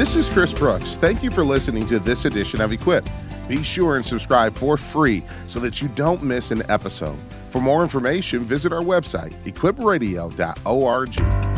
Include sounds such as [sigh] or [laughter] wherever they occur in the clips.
This is Chris Brooks. Thank you for listening to this edition of Equip. Be sure and subscribe for free so that you don't miss an episode. For more information, visit our website, equipradio.org.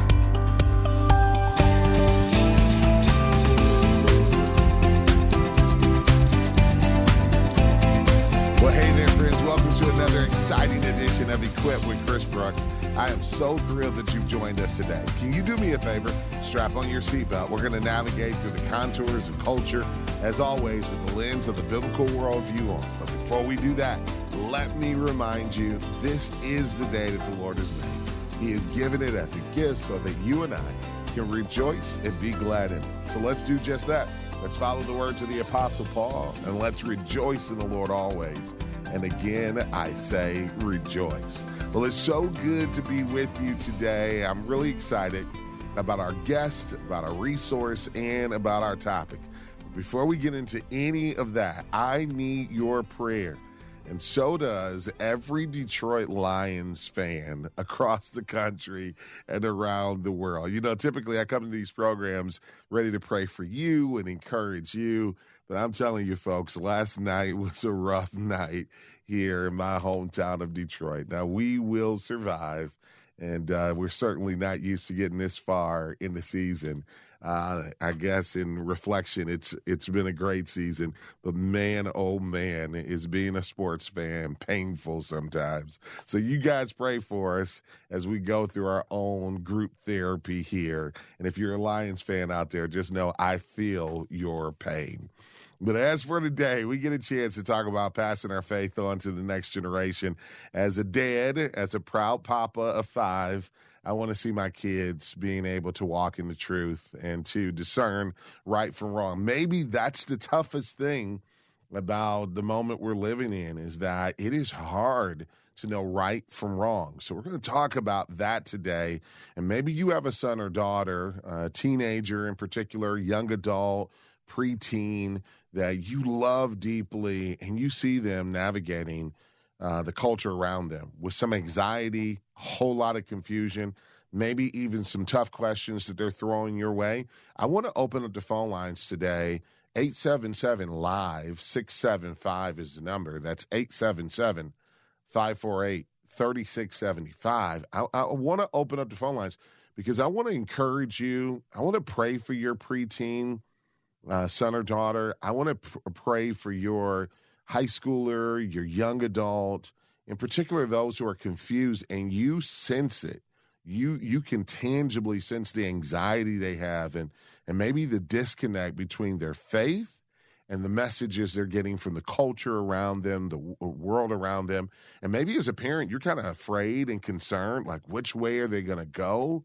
so thrilled that you've joined us today. Can you do me a favor? Strap on your seatbelt. We're going to navigate through the contours of culture, as always, with the lens of the biblical worldview on. But before we do that, let me remind you this is the day that the Lord has made. He has given it as a gift so that you and I can rejoice and be glad in it. So let's do just that. Let's follow the words of the Apostle Paul and let's rejoice in the Lord always. And again, I say rejoice. Well, it's so good to be with you today. I'm really excited about our guest, about our resource, and about our topic. But Before we get into any of that, I need your prayer. And so does every Detroit Lions fan across the country and around the world. You know, typically I come to these programs ready to pray for you and encourage you. But I'm telling you, folks, last night [laughs] was a rough night here in my hometown of Detroit. Now, we will survive, and uh, we're certainly not used to getting this far in the season. Uh, I guess in reflection, it's it's been a great season, but man, oh man, is being a sports fan painful sometimes. So you guys pray for us as we go through our own group therapy here. And if you're a Lions fan out there, just know I feel your pain. But as for today, we get a chance to talk about passing our faith on to the next generation. As a dad, as a proud papa of five, I want to see my kids being able to walk in the truth and to discern right from wrong. Maybe that's the toughest thing about the moment we're living in is that it is hard to know right from wrong. So we're going to talk about that today. And maybe you have a son or daughter, a teenager in particular, young adult, preteen that you love deeply and you see them navigating uh, the culture around them with some anxiety, a whole lot of confusion, maybe even some tough questions that they're throwing your way. I want to open up the phone lines today. 877 Live 675 is the number. That's 877 548 3675. I, I want to open up the phone lines because I want to encourage you. I want to pray for your preteen uh, son or daughter. I want to pr- pray for your high schooler, your young adult, in particular those who are confused and you sense it. You you can tangibly sense the anxiety they have and and maybe the disconnect between their faith and the messages they're getting from the culture around them, the w- world around them. And maybe as a parent, you're kind of afraid and concerned like which way are they going to go?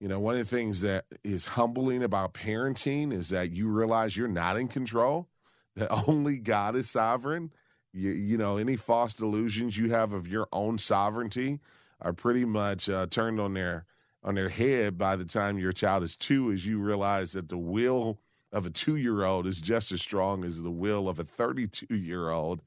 You know, one of the things that is humbling about parenting is that you realize you're not in control, that [laughs] only God is sovereign. You, you know, any false delusions you have of your own sovereignty are pretty much uh, turned on their on their head by the time your child is two, as you realize that the will of a two year old is just as strong as the will of a 32 year old.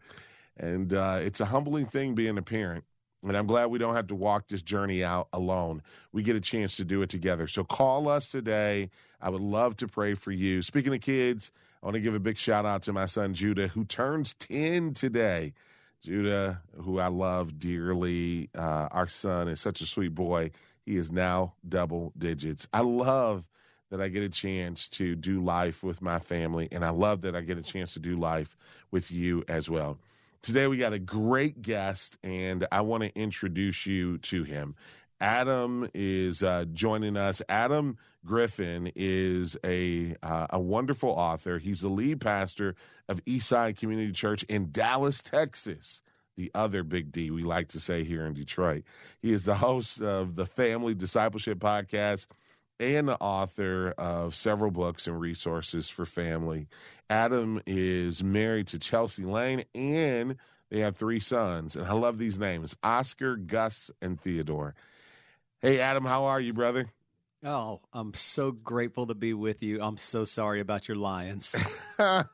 And uh, it's a humbling thing being a parent. And I'm glad we don't have to walk this journey out alone. We get a chance to do it together. So call us today. I would love to pray for you. Speaking of kids, I want to give a big shout out to my son Judah, who turns 10 today. Judah, who I love dearly, uh, our son is such a sweet boy. He is now double digits. I love that I get a chance to do life with my family, and I love that I get a chance to do life with you as well. Today, we got a great guest, and I want to introduce you to him. Adam is uh, joining us. Adam Griffin is a uh, a wonderful author. He's the lead pastor of Eastside Community Church in Dallas, Texas. The other big D, we like to say here in Detroit. He is the host of the Family Discipleship Podcast and the author of several books and resources for family. Adam is married to Chelsea Lane and they have three sons. And I love these names Oscar, Gus, and Theodore. Hey, Adam, how are you, brother? Oh, I'm so grateful to be with you. I'm so sorry about your Lions. [laughs] oh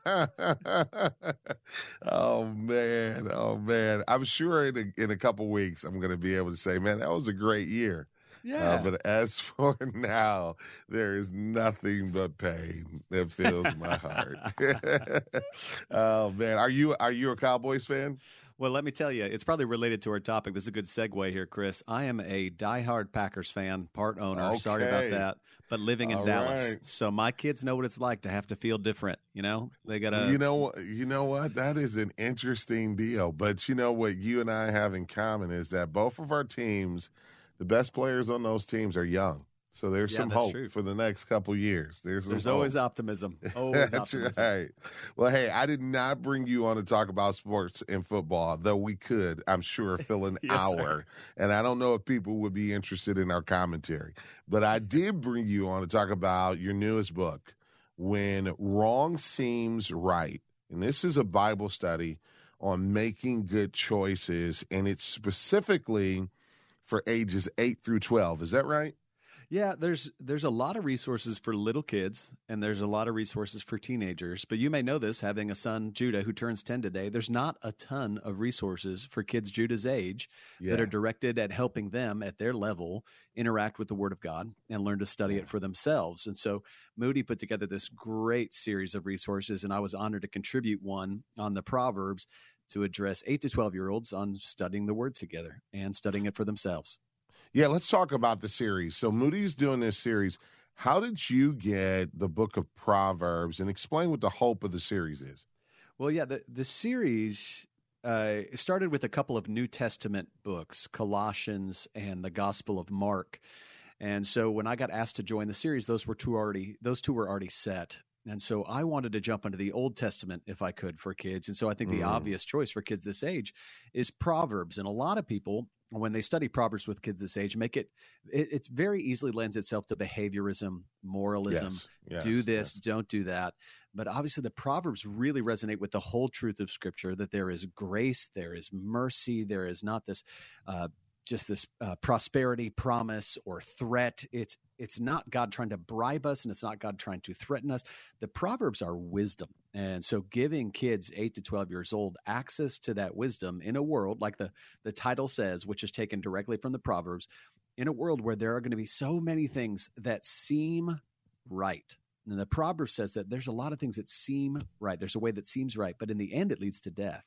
man, oh man! I'm sure in a, in a couple weeks I'm going to be able to say, man, that was a great year. Yeah. Uh, but as [laughs] for now, there is nothing but pain that fills my heart. [laughs] [laughs] oh man, are you are you a Cowboys fan? Well, let me tell you, it's probably related to our topic. This is a good segue here, Chris. I am a diehard Packers fan, part owner. Sorry about that, but living in All Dallas, right. so my kids know what it's like to have to feel different. You know, they gotta. you know, you know what? That is an interesting deal. But you know what you and I have in common is that both of our teams, the best players on those teams are young. So there's Yeah, some hope true. for the next couple years. There's some There's always optimism. [laughs] Always That's optimism. right. Well, hey, I did not bring you on to talk about sports and football, though we could, I'm sure, fill an [laughs] Yes, hour. sir. And I don't know if people would be interested in our commentary. But I did bring you on to talk about your newest book, When Wrong Seems Right. And this is a Bible study on making good choices. And it's specifically for ages 8 through 12. Is that right? Yeah, there's there's a lot of resources for little kids and there's a lot of resources for teenagers. But you may know this having a son, Judah, who turns 10 today. There's not a ton of resources for kids Judah's age that are directed at helping them at their level interact with the Word of God and learn to study it for themselves. And so Moody put together this great series of resources, and I was honored to contribute one on the Proverbs to address 8 to 12 year olds on studying the Word together and studying it for themselves. Yeah, let's talk about the series. So Moody's doing this series. How did you get the book of Proverbs and explain what the hope of the series is? Well, yeah, the the series uh, started with a couple of New Testament books, Colossians and the Gospel of Mark. And so when I got asked to join the series, those were two already those two were already set. And so I wanted to jump into the Old Testament if I could for kids. And so I think the Mm. obvious choice for kids this age is Proverbs. And a lot of people, when they study Proverbs with kids this age, make it it, it very easily lends itself to behaviorism, moralism, Yes, yes, do this, yes. don't do that. But obviously, the Proverbs really resonate with the whole truth of Scripture that there is grace, there is mercy, there is not this. Uh, just this uh, prosperity promise or threat. It's it's not god trying to bribe us and it's not god trying to threaten us. The proverbs are wisdom. And so giving kids 8 to 12 years old access to that wisdom in a world like the the title says which is taken directly from the proverbs in a world where there are going to be so many things that seem right. And the proverb says that there's a lot of things that seem right. There's a way that seems right but in the end it leads to death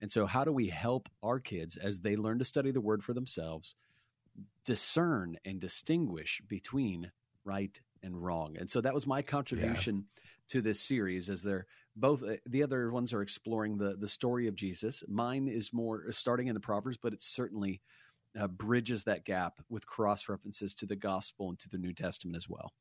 and so how do we help our kids as they learn to study the word for themselves discern and distinguish between right and wrong and so that was my contribution to this series as they're both uh, the other ones are exploring the the story of jesus mine is more uh, starting in the proverbs but it certainly uh, bridges that gap with cross references to the gospel and to the new testament as well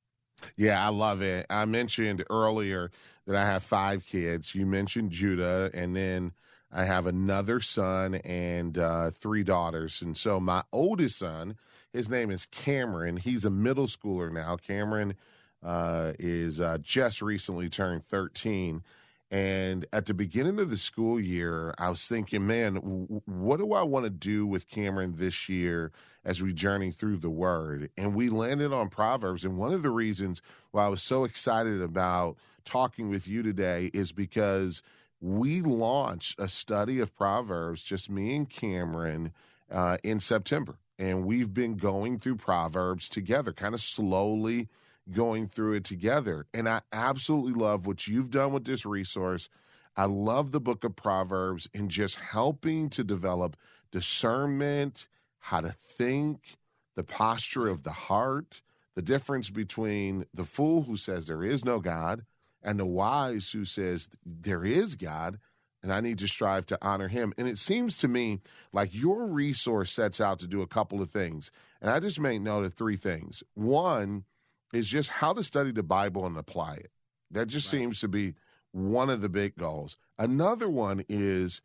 Yeah, I love it. I mentioned earlier that I have five kids. You mentioned Judah, and then I have another son and uh, three daughters. And so my oldest son, his name is Cameron. He's a middle schooler now. Cameron uh, is uh, just recently turned 13. And at the beginning of the school year, I was thinking, man, w- what do I want to do with Cameron this year as we journey through the Word? And we landed on Proverbs. And one of the reasons why I was so excited about talking with you today is because we launched a study of Proverbs, just me and Cameron, uh, in September. And we've been going through Proverbs together, kind of slowly going through it together. And I absolutely love what you've done with this resource. I love the book of Proverbs and just helping to develop discernment, how to think, the posture of the heart, the difference between the fool who says there is no God and the wise who says there is God and I need to strive to honor him. And it seems to me like your resource sets out to do a couple of things. And I just make note of three things. One is just how to study the Bible and apply it. That just Right. seems to be one of the big goals. Another one is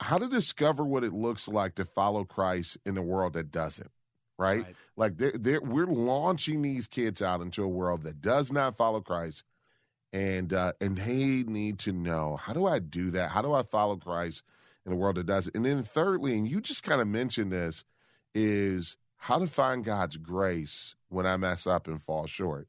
how to discover what it looks like to follow Christ in a world that doesn't. Right? Right. Like they're, they're, we're launching these kids out into a world that does not follow Christ, and uh, and they need to know how do I do that? How do I follow Christ in a world that does? it? And then thirdly, and you just kind of mentioned this, is how to find God's grace when I mess up and fall short.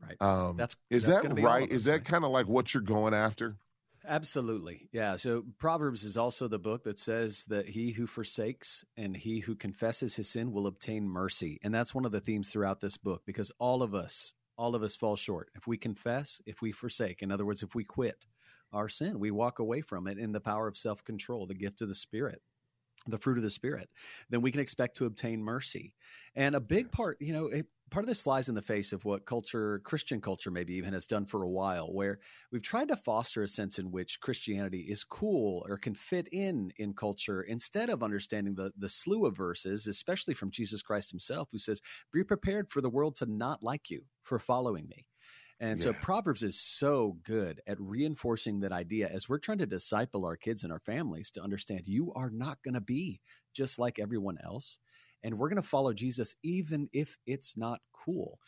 Right. Um, That's- is that's that gonna be all right? Is that right? kind of like what you're going after? Absolutely. Yeah. So Proverbs is also the book that says that he who forsakes and he who confesses his sin will obtain mercy. And that's one of the themes throughout this book because all of us, all of us fall short. If we confess, if we forsake, in other words, if we quit our sin, we walk away from it in the power of self control, the gift of the Spirit the fruit of the spirit then we can expect to obtain mercy and a big part you know it, part of this flies in the face of what culture, Christian culture, maybe even has done for a while, where we've tried to foster a sense in which Christianity is cool or can fit in in culture instead of understanding the the slew of verses, especially from Jesus Christ Himself, who says, "Be prepared for the world to not like you for following me." And yeah. so Proverbs is so good at reinforcing that idea as we're trying to disciple our kids and our families to understand you are not going to be just like everyone else and we're going to follow Jesus even if it's not cool.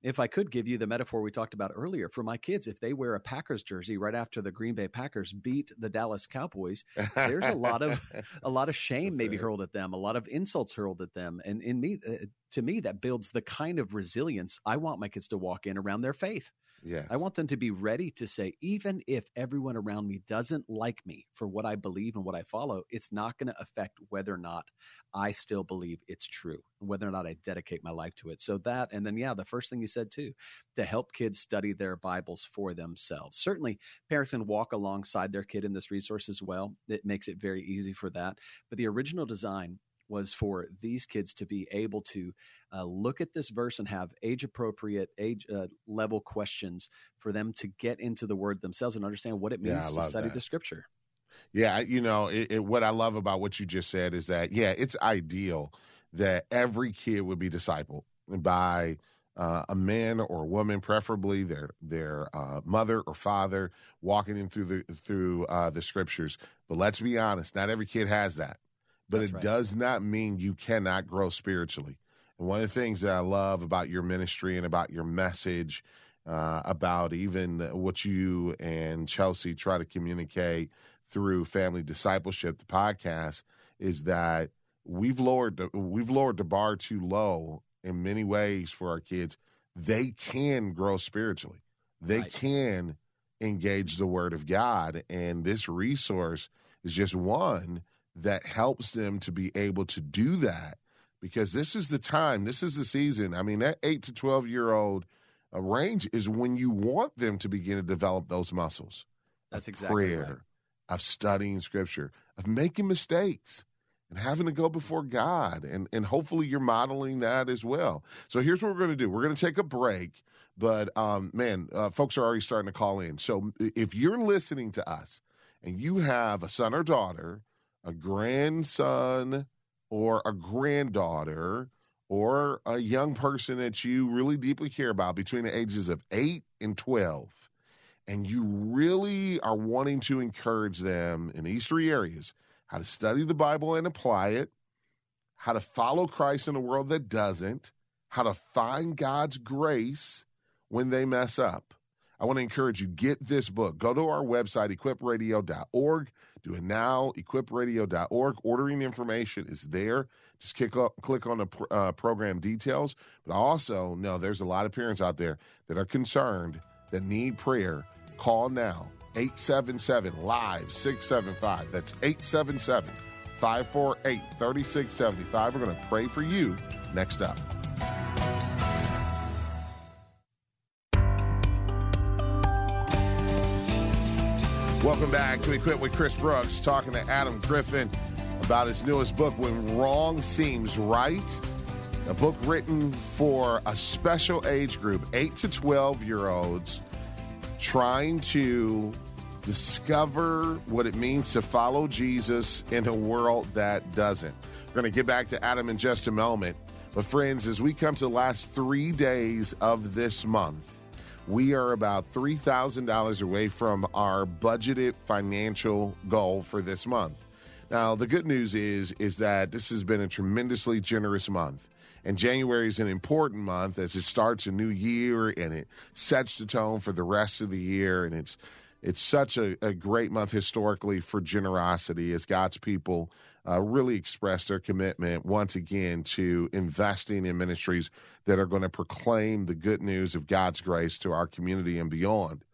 If I could give you the metaphor we talked about earlier for my kids, if they wear a Packers jersey right after the Green Bay Packers beat the Dallas Cowboys, there's a lot of [laughs] a lot of shame maybe hurled at them, a lot of insults hurled at them, and in me, uh, to me, that builds the kind of resilience I want my kids to walk in around their faith. Yeah. I want them to be ready to say, even if everyone around me doesn't like me for what I believe and what I follow, it's not going to affect whether or not I still believe it's true whether or not I dedicate my life to it. So that, and then, yeah, the first thing you said too, to help kids study their Bibles for themselves. Certainly, parents can walk alongside their kid in this resource as well. It makes it very easy for that. But the original design was for these kids to be able to uh, look at this verse and have age appropriate, age uh, level questions for them to get into the word themselves and understand what it means yeah, to study that. the scripture. Yeah, you know, it, it, what I love about what you just said is that, yeah, it's ideal that every kid would be discipled by uh, a man or a woman, preferably their their uh, mother or father, walking them through the through uh, the scriptures. But let's be honest, not every kid has that. But That's it right. does not mean you cannot grow spiritually. And one of the things that I love about your ministry and about your message, uh, about even what you and Chelsea try to communicate through family discipleship, the podcast, is that we've lowered the, we've lowered the bar too low in many ways for our kids. They can grow spiritually. They right. can engage the Word of God, and this resource is just one that helps them to be able to do that because this is the time, this is the season. I mean, that 8 to 12 year old uh, range is when you want them to begin to develop those muscles. That's exactly prayer, right. of studying scripture, of making mistakes and having to go before God. And, and hopefully you're modeling that as well. So here's what we're going to do we're going to take a break. But um, man, uh, folks are already starting to call in. So if you're listening to us and you have a son or daughter, a grandson, or a granddaughter or a young person that you really deeply care about between the ages of 8 and 12 and you really are wanting to encourage them in these three areas how to study the Bible and apply it, how to follow Christ in a world that doesn't, how to find God's grace when they mess up. I want to encourage you get this book. Go to our website equipradio.org do it now, equipradio.org. Ordering information is there. Just click, up, click on the uh, program details. But I also know there's a lot of parents out there that are concerned that need prayer. Call now, 877 Live 675. That's 877 548 3675. We're going to pray for you next up. Welcome back to Equip with Chris Brooks, talking to Adam Griffin about his newest book, When Wrong Seems Right. A book written for a special age group, 8 to 12 year olds, trying to discover what it means to follow Jesus in a world that doesn't. We're going to get back to Adam in just a moment. But, friends, as we come to the last three days of this month, we are about $3,000 away from our budgeted financial goal for this month. Now, the good news is is that this has been a tremendously generous month. And January is an important month as it starts a new year and it sets the tone for the rest of the year. And it's it's such a, a great month historically for generosity as God's people uh, really express their commitment once again to investing in ministries that are going to proclaim the good news of God's grace to our community and beyond.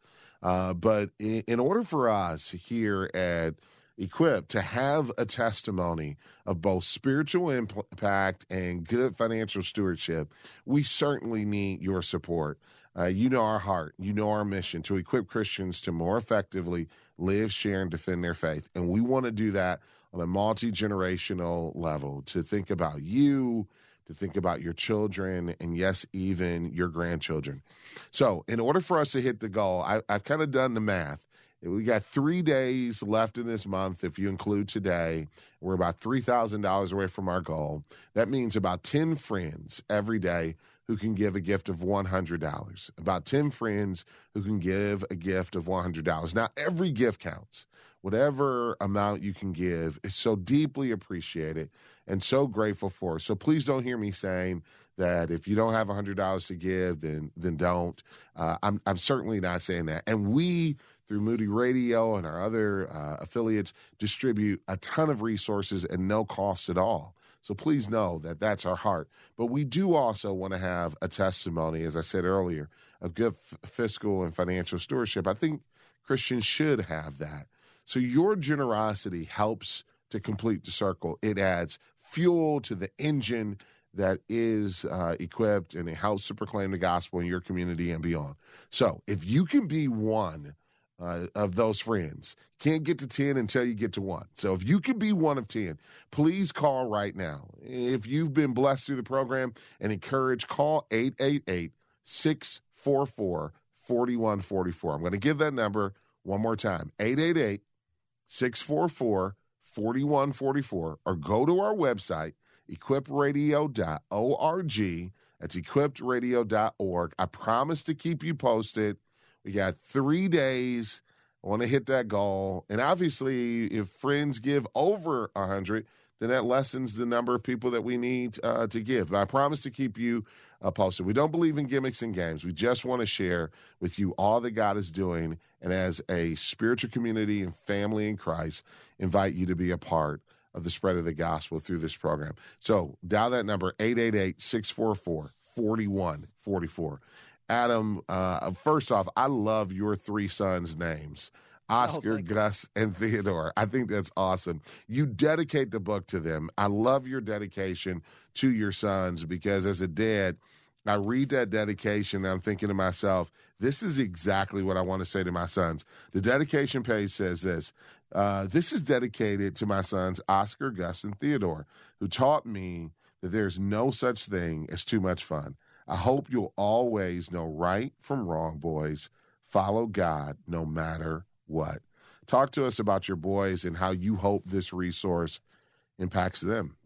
Uh, but in, in order for us here at Equip to have a testimony of both spiritual impact and good financial stewardship, we certainly need your support. Uh, you know our heart, you know our mission to equip Christians to more effectively live, share, and defend their faith. And we want to do that on a multi generational level to think about you, to think about your children, and yes, even your grandchildren. So, in order for us to hit the goal, I, I've kind of done the math. We got three days left in this month. If you include today, we're about $3,000 away from our goal. That means about 10 friends every day who can give a gift of $100. About 10 friends who can give a gift of $100. Now, every gift counts. Whatever amount you can give is so deeply appreciated and so grateful for. So please don't hear me saying that if you don't have $100 to give, then then don't. Uh, I'm, I'm certainly not saying that. And we through Moody Radio and our other uh, affiliates distribute a ton of resources at no cost at all. So please know that that's our heart. But we do also want to have a testimony, as I said earlier, of good f- fiscal and financial stewardship. I think Christians should have that. So your generosity helps to complete the circle. It adds fuel to the engine that is uh, equipped and it helps to proclaim the gospel in your community and beyond. So if you can be one uh, of those friends. Can't get to 10 until you get to one. So if you can be one of 10, please call right now. If you've been blessed through the program and encouraged, call 888 644 4144. I'm going to give that number one more time 888 644 4144 or go to our website, equipradio.org. That's equipradio.org. I promise to keep you posted we got three days. I want to hit that goal. And obviously, if friends give over 100, then that lessens the number of people that we need uh, to give. But I promise to keep you uh, posted. We don't believe in gimmicks and games. We just want to share with you all that God is doing. And as a spiritual community and family in Christ, invite you to be a part of the spread of the gospel through this program. So dial that number 888 644 4144. Adam, uh, first off, I love your three sons' names. Oscar, oh, Gus, and Theodore. I think that's awesome. You dedicate the book to them. I love your dedication to your sons because as a dad, I read that dedication and I'm thinking to myself, this is exactly what I want to say to my sons. The dedication page says this uh, This is dedicated to my sons, Oscar, Gus, and Theodore, who taught me that there's no such thing as too much fun. I hope you'll always know right from wrong, boys. Follow God no matter what. Talk to us about your boys and how you hope this resource impacts them.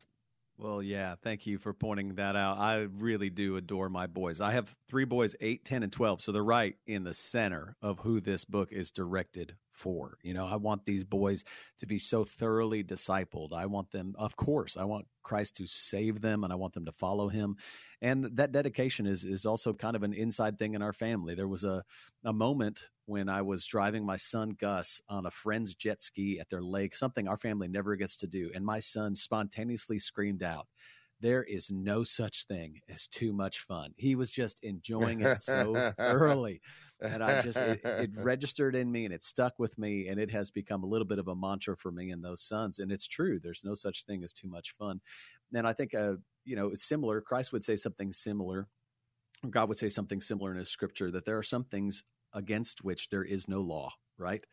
Well, yeah, thank you for pointing that out. I really do adore my boys. I have three boys, 8, 10, and 12. So they're right in the center of who this book is directed for. You know, I want these boys to be so thoroughly discipled. I want them, of course, I want Christ to save them and I want them to follow him. And that dedication is is also kind of an inside thing in our family. There was a a moment when I was driving my son Gus on a friend's jet ski at their lake, something our family never gets to do, and my son spontaneously screamed out, there is no such thing as too much fun. He was just enjoying it so [laughs] thoroughly. And I just, it, it, [laughs] registered in me and it stuck with me. And it has become a little bit of a mantra for me and those sons. And it's true. There's no such thing as too much fun. And I think, uh, you know, it's similar, Christ would say something similar. God would say something similar in his scripture that there are some things against which there is no law, right?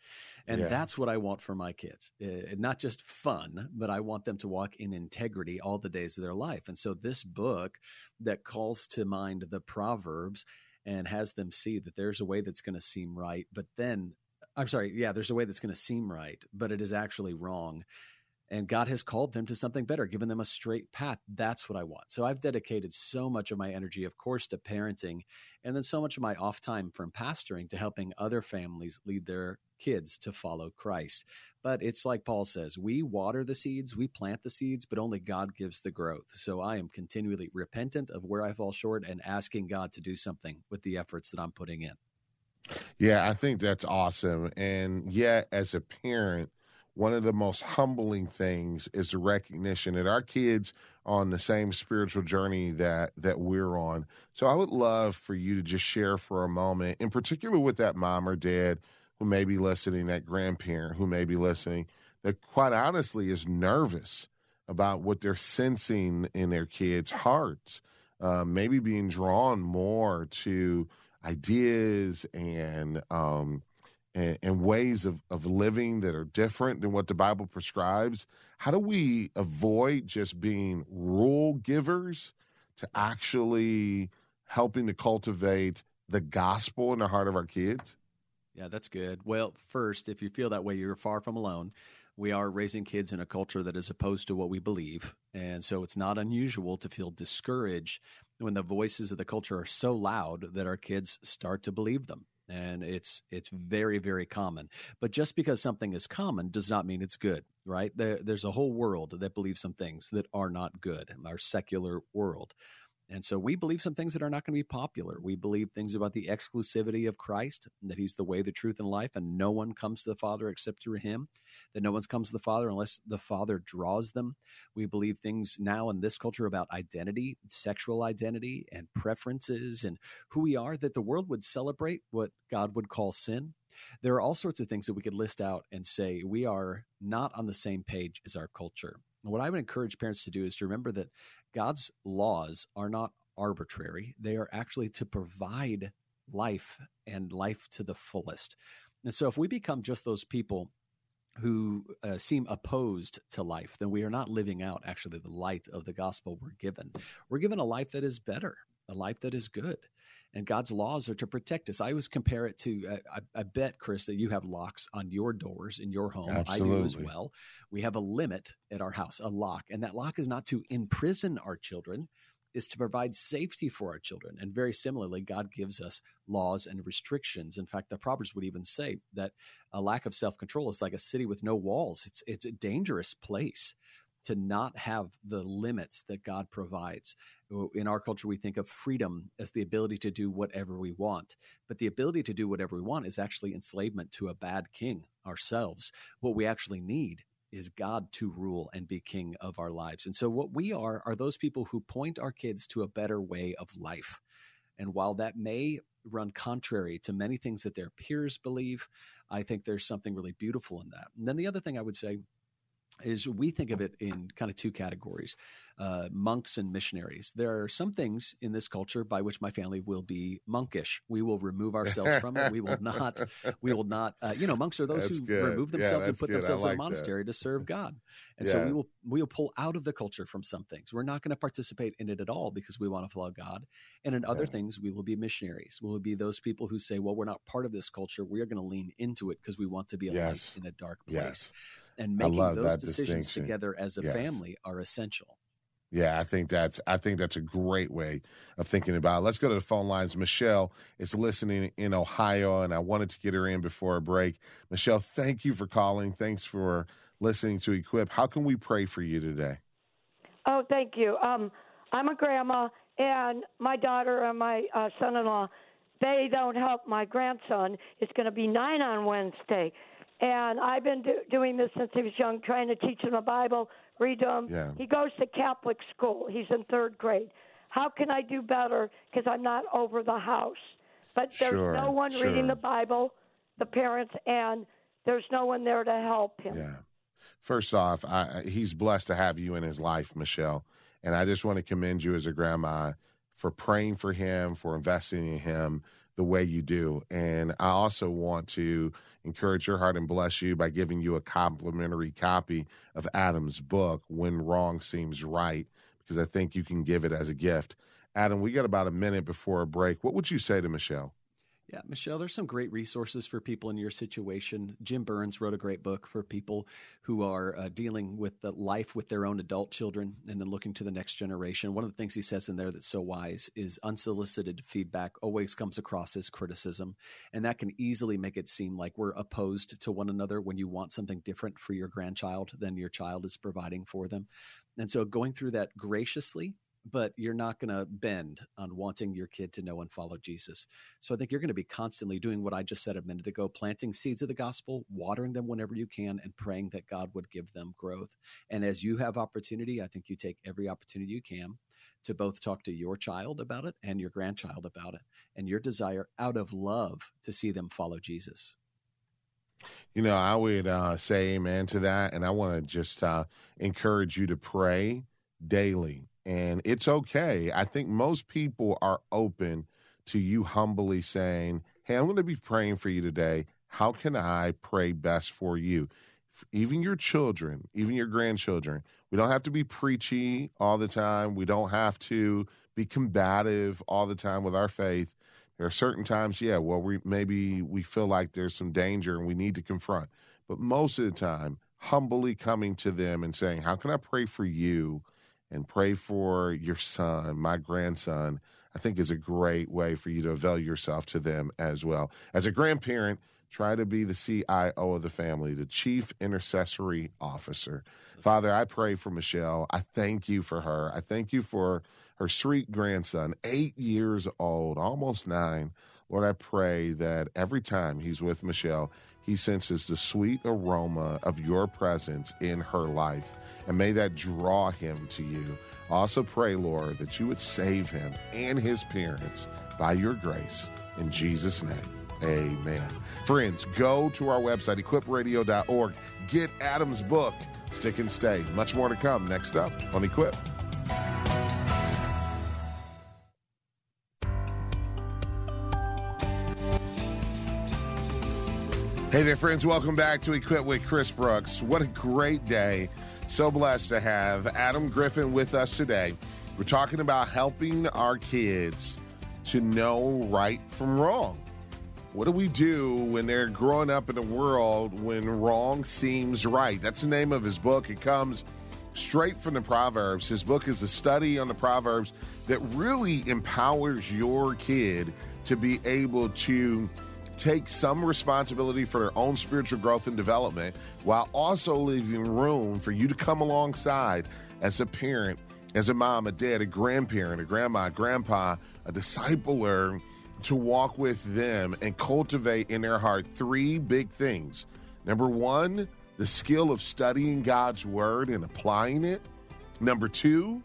And yeah. that's what I want for my kids. Uh, not just fun, but I want them to walk in integrity all the days of their life. And so this book that calls to mind the Proverbs and has them see that there's a way that's going to seem right, but then I'm sorry, yeah, there's a way that's going to seem right, but it is actually wrong and God has called them to something better, given them a straight path. That's what I want. So I've dedicated so much of my energy, of course, to parenting, and then so much of my off time from pastoring to helping other families lead their kids to follow Christ. But it's like Paul says we water the seeds, we plant the seeds, but only God gives the growth. So I am continually repentant of where I fall short and asking God to do something with the efforts that I'm putting in. Yeah, I think that's awesome. And yet, as a parent, one of the most humbling things is the recognition that our kids are on the same spiritual journey that that we're on. So I would love for you to just share for a moment, in particular with that mom or dad who may be listening, that grandparent who may be listening, that quite honestly is nervous about what they're sensing in their kids' hearts, uh, maybe being drawn more to ideas and um, and, and, ways of, of living that are different than what the Bible prescribes. How do we avoid just being rule givers to actually helping to cultivate the gospel in the heart of our kids? Yeah, that's good. Well, first, if you feel that way, you're far from alone we are raising kids in a culture that is opposed to what we believe. And so it's not unusual to feel discouraged when the voices of the culture are so loud that our kids start to believe them. And it's it's very very common. But just because something is common does not mean it's good, right? There, there's a whole world that believes some things that are not good, our secular world. And so we believe some things that are not going to be popular. We believe things about the exclusivity of Christ, that he's the way, the truth, and life, and no one comes to the Father except through him, that no one comes to the Father unless the Father draws them. We believe things now in this culture about identity, sexual identity, and preferences, and who we are, that the world would celebrate what God would call sin. There are all sorts of things that we could list out and say we are not on the same page as our culture. What I would encourage parents to do is to remember that God's laws are not arbitrary, they are actually to provide life and life to the fullest. And so if we become just those people who uh, seem opposed to life, then we are not living out actually the light of the gospel we're given. We're given a life that is better, a life that is good and God's laws are to protect us. I always compare it to, uh, I, I, bet, Chris, that you have locks on your doors in your home. Absolutely. I do as well. We have a limit at our house, a lock, and that lock is not to imprison our children, is to provide safety for our children. And very similarly, God gives us laws and restrictions. In fact, the Proverbs would even say that a lack of self control is like a city with no walls. It's it's a dangerous place to not have the limits that God provides. In our culture, we think of freedom as the ability to do whatever we want. But the ability to do whatever we want is actually enslavement to a bad king ourselves. What we actually need is God to rule and be king of our lives. And so, what we are are those people who point our kids to a better way of life. And while that may run contrary to many things that their peers believe, I think there's something really beautiful in that. And then the other thing I would say is we think of it in kind of two categories uh, monks and missionaries. There are some things in this culture by which my family will be monkish. We will remove ourselves from it. We will not. We will not. Uh, you know, monks are [laughs] those that's who good. remove themselves yeah, and put good. themselves like in a monastery that. to serve [laughs] God. And yeah. so we will we will pull out of the culture from some things. We're not going to participate in it at all because we want to follow God. And in other yeah. things, we will be missionaries. We will be those people who say, "Well, we're not part of this culture. We are going to lean into it because we want to be a yes. light in a dark place." Yes and making those decisions together as a yes. family are essential. Yeah, I think that's I think that's a great way of thinking about it. Let's go to the phone lines. Michelle is listening in Ohio, and I wanted to get her in before a break. Michelle, thank you for calling. Thanks for listening to Equip. How can we pray for you today? Oh, thank you. Um, I'm a grandma, and my daughter and my uh, son-in-law, they don't help my grandson. It's going to be nine on Wednesday. And I've been do, doing this since he was young, trying to teach him the Bible, read to him. Yeah. He goes to Catholic school. He's in third grade. How can I do better? Because I'm not over the house. But there's sure, no one sure. reading the Bible, the parents, and there's no one there to help him. Yeah. First off, I, he's blessed to have you in his life, Michelle. And I just want to commend you as a grandma for praying for him, for investing in him the way you do. And I also want to encourage your heart and bless you by giving you a complimentary copy of Adam's book, When Wrong Seems Right, because I think you can give it as a gift. Adam, we got about a minute before a break. What would you say to Michelle? Yeah, Michelle, there's some great resources for people in your situation. Jim Burns wrote a great book for people who are uh, dealing with the life with their own adult children and then looking to the next generation. One of the things he says in there that's so wise is unsolicited feedback always comes across as criticism. And that can easily make it seem like we're opposed to one another when you want something different for your grandchild than your child is providing for them. And so going through that graciously but you're not going to bend on wanting your kid to know and follow Jesus. So I think you're going to be constantly doing what I just said a minute ago planting seeds of the gospel, watering them whenever you can, and praying that God would give them growth. And as you have opportunity, I think you take every opportunity you can to both talk to your child about it and your grandchild about it, and your desire out of love to see them follow Jesus. You know, I would uh, say amen to that. And I want to just uh, encourage you to pray daily and it's okay. I think most people are open to you humbly saying, Hey, I'm going to be praying for you today. How can I pray best for you? Even your children, even your grandchildren. We don't have to be preachy all the time. We don't have to be combative all the time with our faith. There are certain times, yeah, well, we maybe we feel like there's some danger and we need to confront. But most of the time, humbly coming to them and saying, How can I pray for you? And pray for your son, my grandson, I think is a great way for you to avail yourself to them as well. As a grandparent, try to be the CIO of the family, the chief intercessory officer. Father, I pray for Michelle. I thank you for her. I thank you for her sweet grandson, eight years old, almost nine. Lord, I pray that every time he's with Michelle, he senses the sweet aroma of your presence in her life and may that draw him to you. Also pray, Lord, that you would save him and his parents by your grace. In Jesus' name, amen. Friends, go to our website, equipradio.org. Get Adam's book, Stick and Stay. Much more to come next up on Equip. Hey there, friends. Welcome back to Equip with Chris Brooks. What a great day so blessed to have Adam Griffin with us today. We're talking about helping our kids to know right from wrong. What do we do when they're growing up in a world when wrong seems right? That's the name of his book. It comes straight from the Proverbs. His book is a study on the Proverbs that really empowers your kid to be able to take some responsibility for their own spiritual growth and development while also leaving room for you to come alongside as a parent, as a mom, a dad, a grandparent, a grandma, a grandpa, a discipler to walk with them and cultivate in their heart three big things. Number one, the skill of studying God's word and applying it. Number two,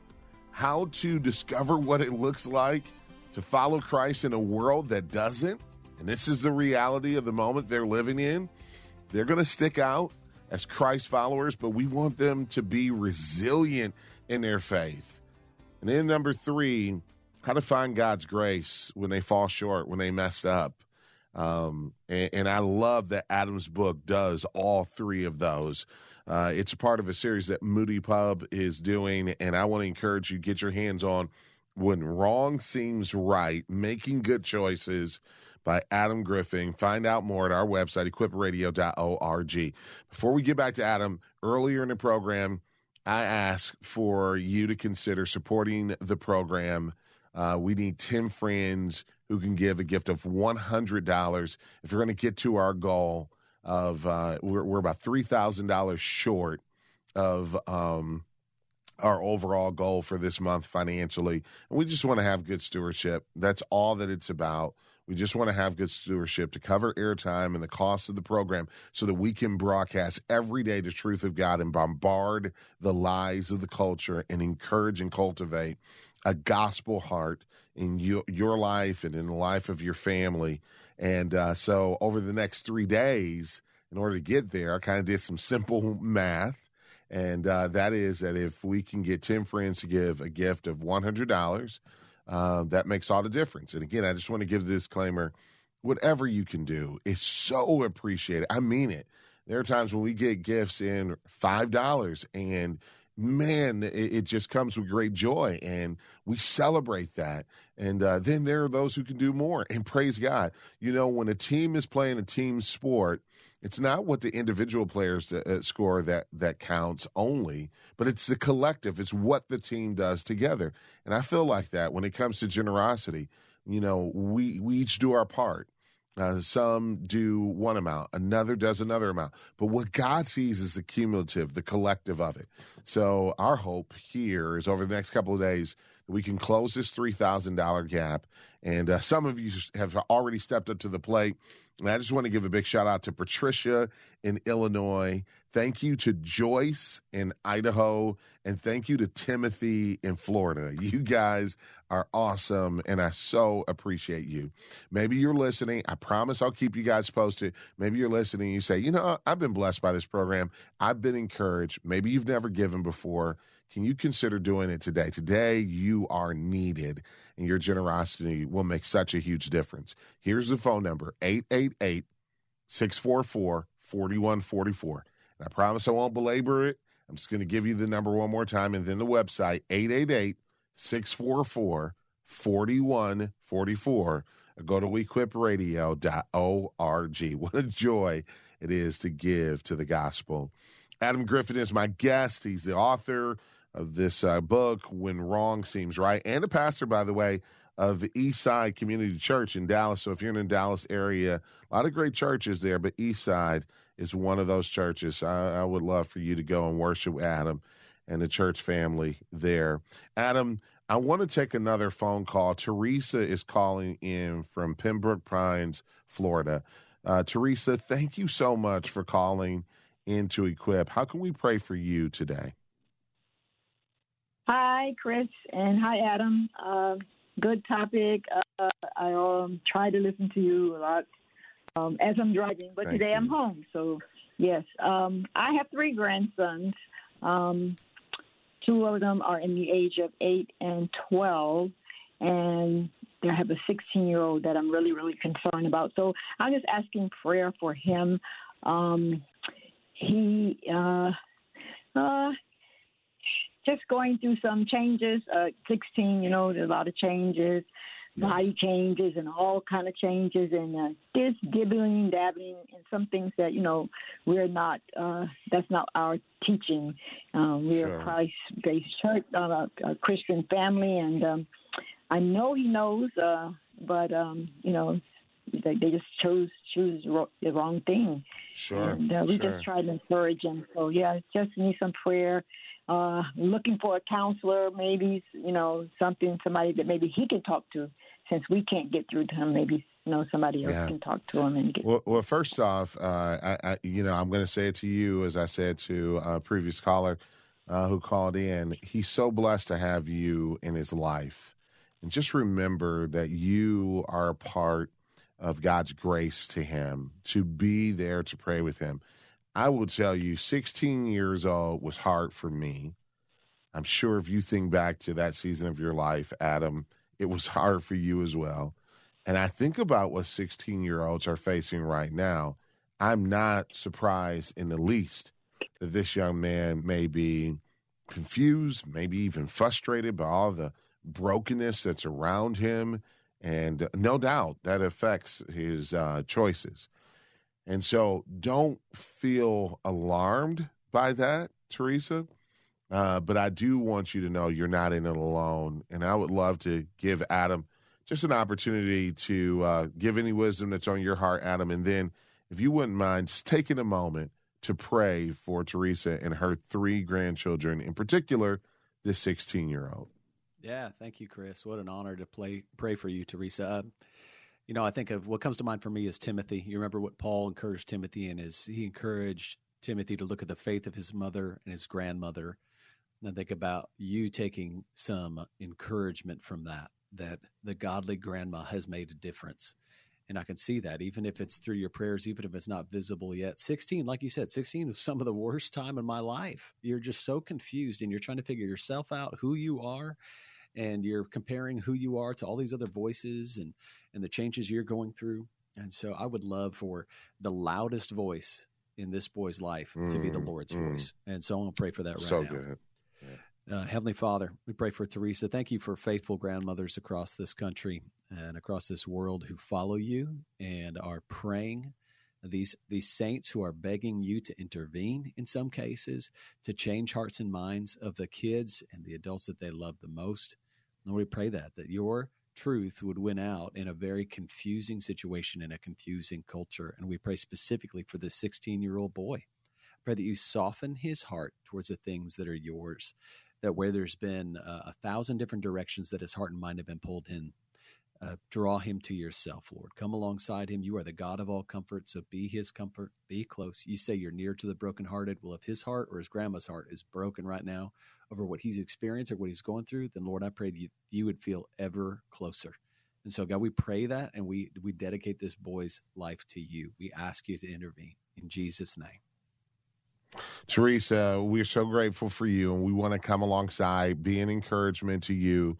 how to discover what it looks like to follow Christ in a world that doesn't and this is the reality of the moment they're living in, they're going to stick out as Christ followers, but we want them to be resilient in their faith. And then number three, how to find God's grace when they fall short, when they mess up. Um, and, and, I love that Adam's book does all three of those. Uh, it's a part of a series that Moody Pub is doing, and I want to encourage you get your hands on when wrong seems right, making good choices by Adam Griffin. Find out more at our website, equipradio.org. Before we get back to Adam, earlier in the program, I ask for you to consider supporting the program. Uh, we need 10 friends who can give a gift of $100 if you're going to get to our goal of uh, we're, we're about $3,000 short of um, our overall goal for this month financially. And we just want to have good stewardship. That's all that it's about. We just want to have good stewardship to cover airtime and the cost of the program so that we can broadcast every day the truth of God and bombard the lies of the culture and encourage and cultivate a gospel heart in your, your life and in the life of your family. And uh, so over the next three days, in order to get there, I kind of did some simple math. And uh, that is that if we can get 10 friends to give a gift of $100, uh, that makes all the difference. And again, I just want to give the disclaimer whatever you can do is so appreciated. I mean it. There are times when we get gifts in $5 and man, it, it, just comes with great joy, and we celebrate that. And uh, then there are those who can do more, and praise God. You know, when a team is playing a team sport, it's not what the individual players uh, score that that counts only, but it's the collective. It's what the team does together. And I feel like that when it comes to generosity. You know, we we each do our part. Uh, some do one amount, another does another amount. But what God sees is the cumulative, the collective of it. So our hope here is over the next couple of days we can close this $3,000 gap. And uh, some of you have already stepped up to the plate. And I just want to give a big shout out to Patricia in Illinois. Thank you to Joyce in Idaho. And thank you to Timothy in Florida. [laughs] You guys are awesome. And I so appreciate you. Maybe you're listening. I promise I'll keep you guys posted. Maybe you're listening. You say, you know, I've been blessed by this program. I've been encouraged. Maybe you've never given before. Can you consider doing it today? Today, you are needed, and your generosity will make such a huge difference. Here's the phone number 888 644 4144. I promise I won't belabor it. I'm just going to give you the number one more time and then the website 888 644 4144. Go to weequipradio.org. [laughs] What a joy it is to give to the gospel. Adam Griffin is my guest. He's the author of this uh, book, When Wrong Seems Right, and a pastor, by the way, of Eastside Community Church in Dallas. So if you're in the Dallas area, a lot of great churches there, but Eastside is one of those churches. I, I would love for you to go and worship Adam and the church family there. Adam, I want to take another phone call. Teresa is calling in from Pembroke Pines, Florida. Uh, Teresa, thank you so much for calling in to Equip. How can we pray for you today? Hi, Chris, and hi, Adam. Uh, good topic. Uh, I um, try to listen to you a lot um, as I'm driving, but Thank today you. I'm home. So, yes, um, I have three grandsons. Um, two of them are in the age of 8 and 12, and I have a 16 year old that I'm really, really concerned about. So, I'm just asking prayer for him. Um, he, uh, uh, just going through some changes. Uh, 16, you know, there's a lot of changes, body changes, and all kind of changes, and uh, this dibbling, dabbling, and some things that you know we're not. Uh, that's not our teaching. Um, we're Sure. a Christ-based church, uh, a Christian family, and um, I know he knows, uh, but um, you know. They, they just chose choose the wrong thing. Sure. And uh, we sure. just try to encourage him. So yeah, just need some prayer. Uh, looking for a counselor, maybe you know something, somebody that maybe he can talk to, since we can't get through to him. Maybe you know somebody else Yeah. can talk to him and get. Well, well, first off, uh, I, I, you know, I'm going to say it to you as I said to a previous caller uh, who called in. He's so blessed to have you in his life, and just remember that you are a part of God's grace to him to be there to pray with him. I will tell you, 16 years old was hard for me. I'm sure if you think back to that season of your life, Adam, it was hard for you as well. And I think about what 16 year olds are facing right now. I'm not surprised in the least that this young man may be confused, maybe even frustrated by all the brokenness that's around him. And no doubt that affects his uh, choices. And so don't feel alarmed by that, Teresa. Uh, but I do want you to know you're not in it alone. And I would love to give Adam just an opportunity to uh, give any wisdom that's on your heart, Adam. And then, if you wouldn't mind, just taking a moment to pray for Teresa and her three grandchildren, in particular, this 16 year old. Yeah, thank you, Chris. What an honor to play pray for you, Teresa. Uh, you know, I think of what comes to mind for me is Timothy. You remember what Paul encouraged Timothy in is he encouraged Timothy to look at the faith of his mother and his grandmother. And think about you taking some encouragement from that, that the godly grandma has made a difference. And I can see that even if it's through your prayers, even if it's not visible yet. 16, like you said, 16 was some of the worst time in my life. You're just so confused and you're trying to figure yourself out, who you are, and you're comparing who you are to all these other voices and and the changes you're going through. And so I would love for the loudest voice in this boy's life to be the Mm, Lord's mm. voice. And so I'm going to pray for that right so now. good. Uh, Heavenly Father, we pray for Teresa. Thank you for faithful grandmothers across this country and across this world who follow you and are praying. These these saints who are begging you to intervene in some cases to change hearts and minds of the kids and the adults that they love the most. Lord, we pray that that your truth would win out in a very confusing situation in a confusing culture. And we pray specifically for this 16 year old boy. Pray that you soften his heart towards the things that are yours that where there's been uh, a thousand different directions that his heart and mind have been pulled in, uh, draw him to yourself, Lord. Come alongside him. You are the God of all comfort, so be his comfort. Be close. You say you're near to the brokenhearted. Well, if his heart or his grandma's heart is broken right now over what he's experienced or what he's going through, then Lord, I pray that you, you would feel ever closer. And so, God, we pray that and we we dedicate this boy's life to you. We ask you to intervene in Jesus' name. Teresa, we're so grateful for you, and we want to come alongside, be an encouragement to you.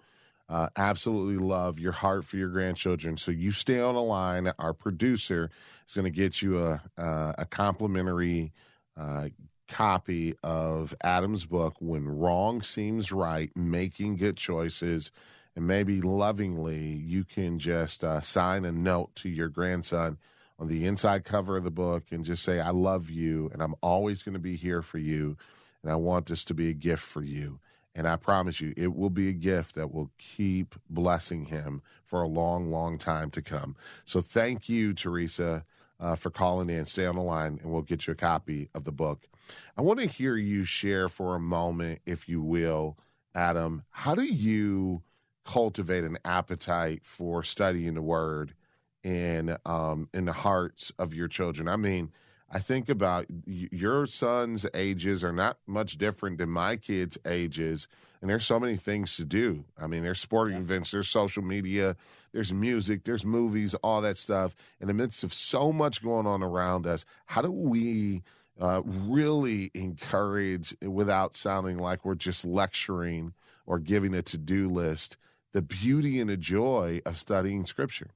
Uh, absolutely love your heart for your grandchildren. So you stay on the line. Our producer is going to get you a a, a complimentary uh, copy of Adam's book, "When Wrong Seems Right: Making Good Choices." And maybe lovingly, you can just uh, sign a note to your grandson on the inside cover of the book and just say, I love you and I'm always going to be here for you. And I want this to be a gift for you. And I promise you, it will be a gift that will keep blessing him for a long, long time to come. So thank you, Teresa, uh, for calling in. Stay on the line and we'll get you a copy of the book. I want to hear you share for a moment, if you will, Adam. How do you cultivate an appetite for studying the word? in um, in the hearts of your children. I mean, I think about your son's ages are not much different than my kids' ages, and there's so many things to do. I mean, there's sporting yeah. events, there's social media, there's music, there's movies, all that stuff. In the midst of so much going on around us, how do we uh, really encourage, without sounding like we're just lecturing or giving a to-do list, the beauty and the joy of studying Scripture?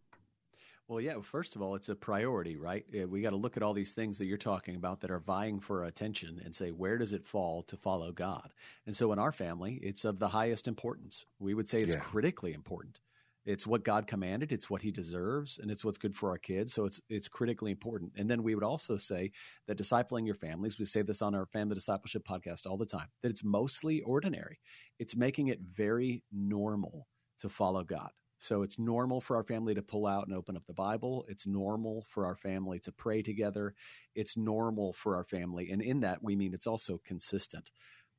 Well, yeah, first of all, it's a priority, right? We got to look at all these things that you're talking about that are vying for our attention and say, where does it fall to follow God? And so in our family, it's of the highest importance. We would say it's yeah. critically important. It's what God commanded, it's what he deserves, and it's what's good for our kids. So it's it's critically important. And then we would also say that discipling your families, we say this on our family discipleship podcast all the time, that it's mostly ordinary. It's making it very normal to follow God. So it's normal for our family to pull out and open up the Bible. It's normal for our family to pray together. It's normal for our family. And in that, we mean it's also consistent.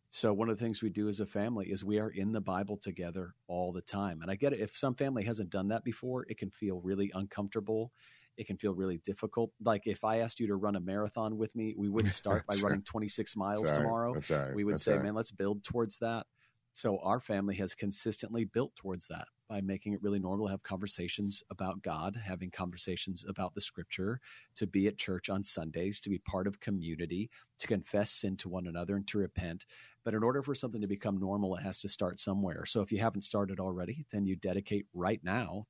So one of the things we do as a family is we are in the Bible together all the time. And I get it. If some family hasn't done that before, it can feel really uncomfortable. It can feel really difficult. Like if I asked you to run a marathon with me, we wouldn't [laughs] start by running 26 miles tomorrow. Right. We would That's say, right. man, let's build towards that. So our family has consistently built towards that by making it really normal to have conversations about God, having conversations about the scripture, to be at church on Sundays, to be part of community, to confess sin to one another and to repent. But in order for something to become normal, it has to start somewhere. So if you haven't started already, then you dedicate right now.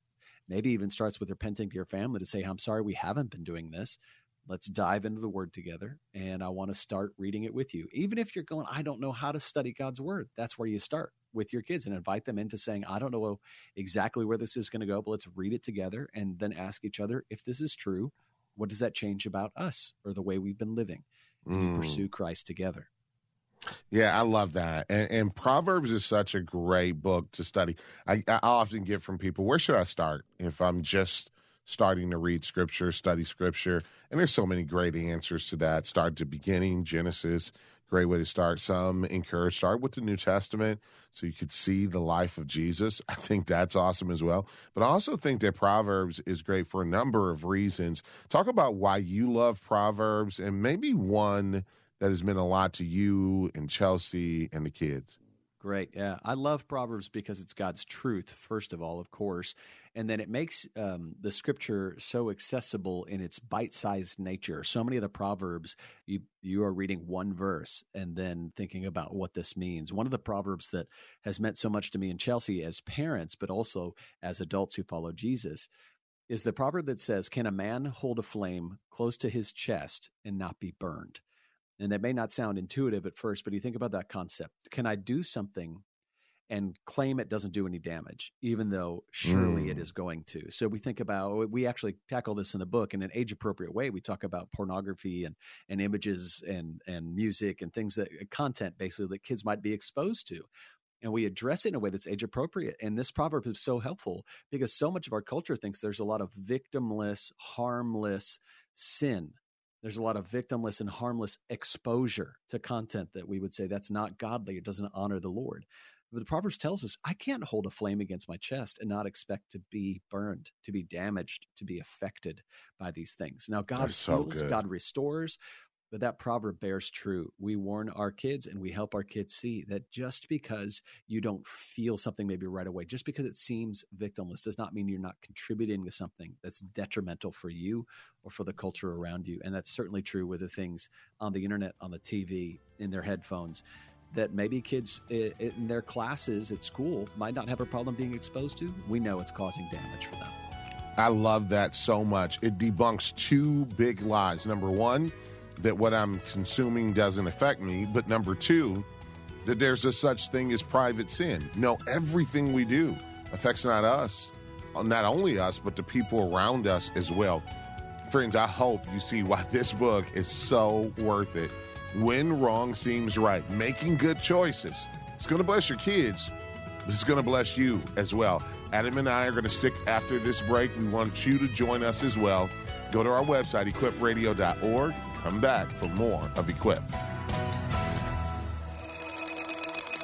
Maybe even starts with repenting to your family to say, I'm sorry we haven't been doing this. Let's dive into the word together. And I want to start reading it with you. Even if you're going, I don't know how to study God's word, that's where you start with your kids and invite them into saying, I don't know exactly where this is going to go, but let's read it together and then ask each other if this is true, what does that change about us or the way we've been living? Mm. We pursue Christ together. Yeah, I love that. And, and, Proverbs is such a great book to study. I, I often get from people, where should I start if I'm just starting to read scripture, study scripture? And there's so many great answers to that. Start at the beginning, Genesis, great way to start. Some encourage start with the New Testament so you could see the life of Jesus. [laughs] I think that's awesome as well. But I also think that Proverbs is great for a number of reasons. Talk about why you love Proverbs and maybe one that has meant a lot to you and Chelsea and the kids. Great. Yeah. I love Proverbs because it's God's truth, first of all, of course. And then it makes um, the scripture so accessible in its bite sized nature. So many of the Proverbs, you, you are reading one verse and then thinking about what this means. One of the Proverbs that has meant so much to me and Chelsea as parents, but also as adults who follow Jesus, is the proverb that says, Can a man hold a flame close to his chest and not be burned? And that may not sound intuitive at first, but you think about that concept. Can I do something and claim it doesn't do any damage, even though surely mm. it is going to? So we think about, we actually tackle this in the book in an age appropriate way. We talk about pornography and, and images and, and music and things that content basically that kids might be exposed to. And we address it in a way that's age appropriate. And this proverb is so helpful because so much of our culture thinks there's a lot of victimless, harmless sin There's a lot of victimless and harmless exposure to content that we would say that's not godly. It doesn't honor the Lord. But the Proverbs tells us I can't hold a flame against my chest and not expect to be burned, to be damaged, to be affected by these things. Now, God so heals, good. God restores, but that proverb bears true. We warn our kids and we help our kids see that just because you don't feel something maybe right away, just because it seems victimless, does not mean you're not contributing to something that's detrimental for you or for the culture around you. And that's certainly true with the things on the internet, on the TV, in their headphones that maybe kids in their classes at school might not have a problem being exposed to. We know it's causing damage for them. I love that so much. It debunks two big lies. Number one, that what I'm consuming doesn't affect me. But number two, that there's a such thing as private sin. No, everything we do affects not us, uh, not only us, but the people around us as well. Friends, I hope you see why [laughs] this book is so worth it. When wrong seems right, making good choices. It's going to bless your kids, but it's going to bless you as well. Adam and I are going to stick after this break. We want you to join us as well. Go to our website, equipradio.org. Come back for more of Equip.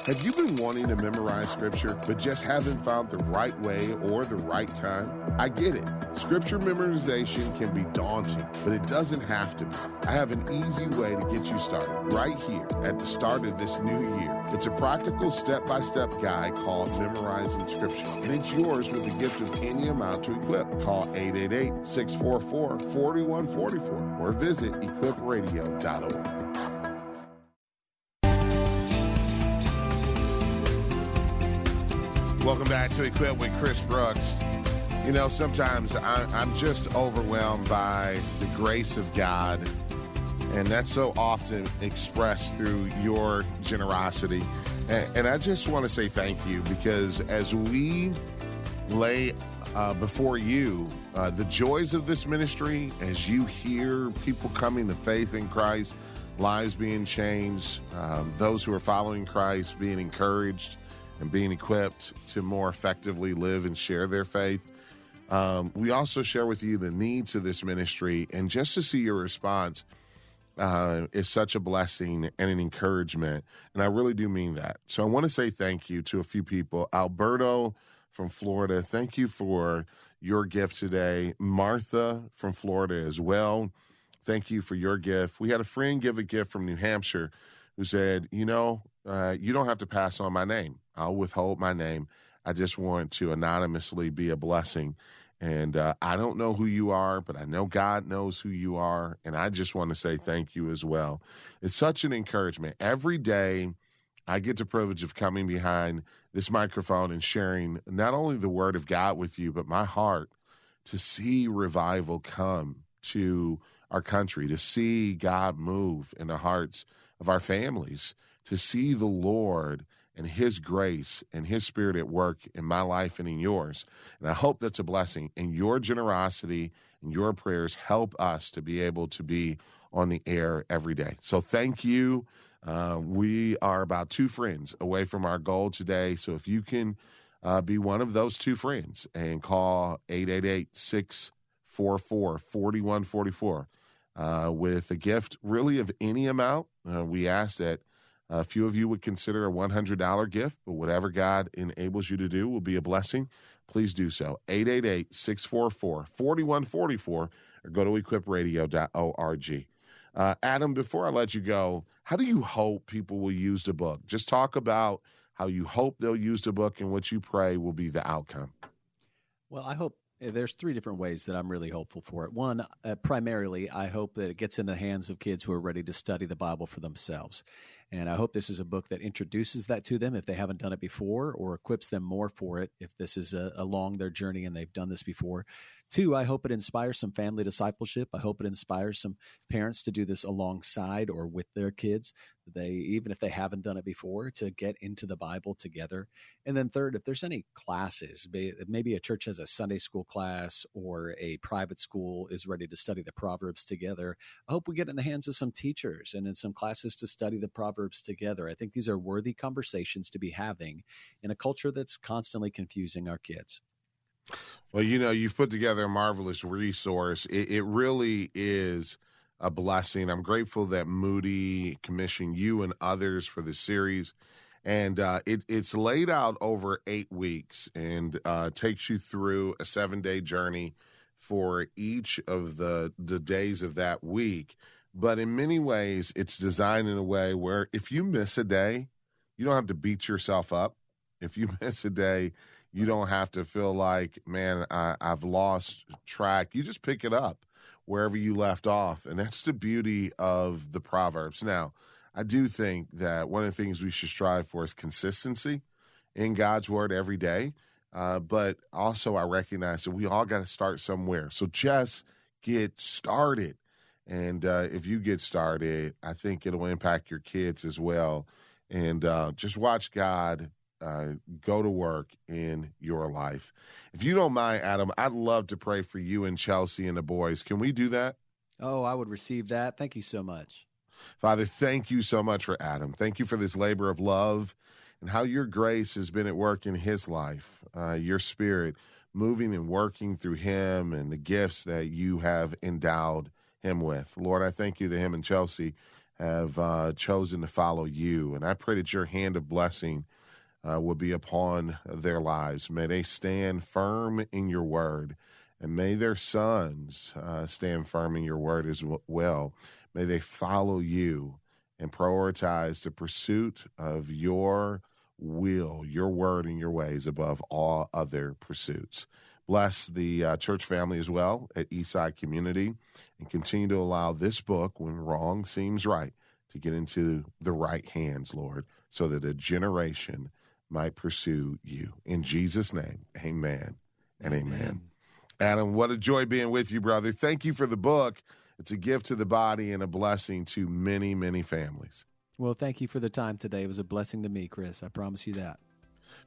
Have you been wanting to memorize scripture, but just haven't found the right way or the right time? I get it. Scripture memorization can be daunting, but it doesn't have to be. I have an easy way to get you started right here at the start of this new year. It's a practical step by step guide called Memorizing Scripture, and it's yours with the gift of any amount to equip. Call 888 644 4144 or visit equipradio.org. Welcome back to Equip with Chris Brooks. You know, sometimes I, I'm just overwhelmed by the grace of God, and that's so often expressed through your generosity. And, and I just want to say thank you because as we lay uh, before you uh, the joys of this ministry, as you hear people coming to faith in Christ, lives being changed, um, those who are following Christ being encouraged and being equipped to more effectively live and share their faith. Um, we also share with you the needs of this ministry, and just to see your response uh, is such a blessing and an encouragement. And I really do mean that. So I want to say thank you to a few people. Alberto from Florida, thank you for your gift today. Martha from Florida as well. Thank you for your gift. We had a friend give a gift from New Hampshire who said, You know, uh, you don't have to pass on my name. I'll withhold my name. I just want to anonymously be a blessing. And uh, I don't know who you are, but I know God knows who you are. And I just want to say thank you as well. It's such an encouragement. Every day, I get the privilege of coming behind this microphone and sharing not only the word of God with you, but my heart to see revival come to our country, to see God move in the hearts of our families, to see the Lord and His grace and His Spirit at work in my life and in yours. And I hope that's a blessing. And your generosity and your prayers help us to be able to be on the air every day. So thank you. Uh, we are about two friends away from our goal today. So if you can uh, be one of those two friends and call 888 644 4144 uh, with a gift really of any amount, uh, we ask that a few of you would consider a $100 gift, but whatever God enables you to do will be a blessing. Please do so. 888 644 4144 or go to equipradio.org. Uh, Adam, before I let you go, how do you hope people will use the book? Just talk about how you hope they'll use the book and what you pray will be the outcome. Well, I hope eh, there's three different ways that I'm really hopeful for it. One, uh, primarily, I hope that it gets in the hands of kids who are ready to study the Bible for themselves. And I hope this is a book that introduces that to them if they haven't done it before or equips them more for it if this is a, along their journey and they've done this before. Two, I hope it inspires some family discipleship. I hope it inspires some parents to do this alongside or with their kids. They, even if they haven't done it before, to get into the Bible together. And then third, if there's any classes, maybe a church has a Sunday school class or a private school is ready to study the Proverbs together. I hope we get in the hands of some teachers and in some classes to study the Proverbs together. I think these are worthy conversations to be having in a culture that's constantly confusing our kids. Well, you know, you've put together a marvelous resource. It, it really is a blessing. I'm grateful that Moody commissioned you and others for the series. And uh, it, it's laid out over eight weeks and uh, takes you through a seven day journey for each of the, the days of that week. But in many ways, it's designed in a way where if you miss a day, you don't have to beat yourself up. If you [laughs] miss a day, you don't have to feel like, man, I, I've lost track. You just pick it up wherever you left off. And that's the beauty of the Proverbs. Now, I do think that one of the things we should strive for is consistency in God's word every day. Uh, but also, I recognize that we all got to start somewhere. So just get started. And uh, if you get started, I think it'll impact your kids as well. And uh, just watch God uh, go to work in your life. If you don't mind, Adam, I'd love to pray for you and Chelsea and the boys. Can we do that? Oh, I would receive that. Thank you so much. Father, thank you so much for Adam. Thank you for this labor of love and how your grace has been at work in his life, uh, your spirit moving and working through him and the gifts that you have endowed him with. Lord, I thank you that him and Chelsea have uh, chosen to follow you. And I pray that your hand of blessing uh, will be upon their lives. May they stand firm in your word, and may their sons uh, stand firm in your word as well. May they follow you and prioritize the pursuit of your will, your word, and your ways above all other pursuits. Bless the uh, church family as well at Eastside Community and continue to allow this book, When Wrong Seems Right, to get into the right hands, Lord, so that a generation might pursue you. In Jesus' name, amen and amen. amen. Adam, what a joy being with you, brother. Thank you for the book. It's a gift to the body and a blessing to many, many families. Well, thank you for the time today. It was a blessing to me, Chris. I promise you that.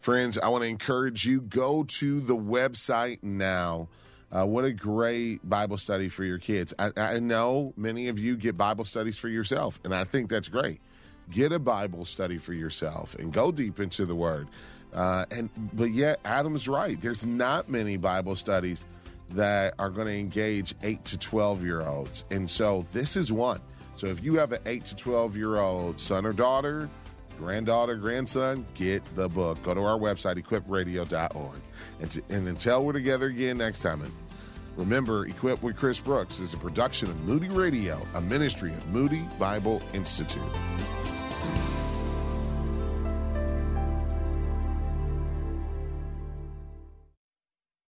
Friends, I want to encourage you go to the website now. Uh, what a great Bible study for your kids. I, I know many of you get Bible studies for yourself, and I think that's great get a Bible study for yourself and go deep into the Word. Uh, and but yet, Adam's right. There's not many Bible studies that are going to engage eight to twelve year olds, and so this is one. So if you have an eight to twelve year old son or daughter, granddaughter, grandson, get the book. Go to our website, equipradio.org. And, to, and until we're together again next time, and remember, Equip with Chris Brooks is a production of Moody Radio, a ministry of Moody Bible Institute.